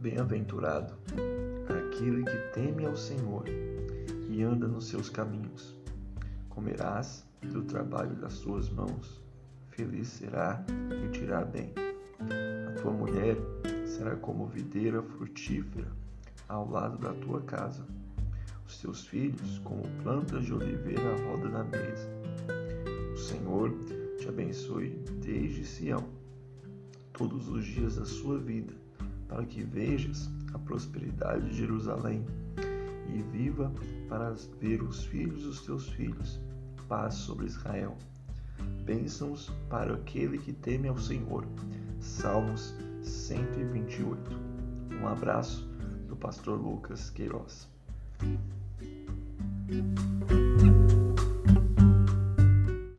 Bem-aventurado aquele que teme ao Senhor e anda nos seus caminhos. Comerás do trabalho das suas mãos, feliz será e te irá bem. A tua mulher será como videira frutífera ao lado da tua casa, os teus filhos como plantas de oliveira à roda da mesa. O Senhor te abençoe desde Sião, todos os dias da sua vida, para que vejas a prosperidade de Jerusalém e viva para ver os filhos dos teus filhos. Paz sobre Israel. Bênçãos para aquele que teme ao Senhor. Salmos 128. Um abraço do pastor Lucas Queiroz.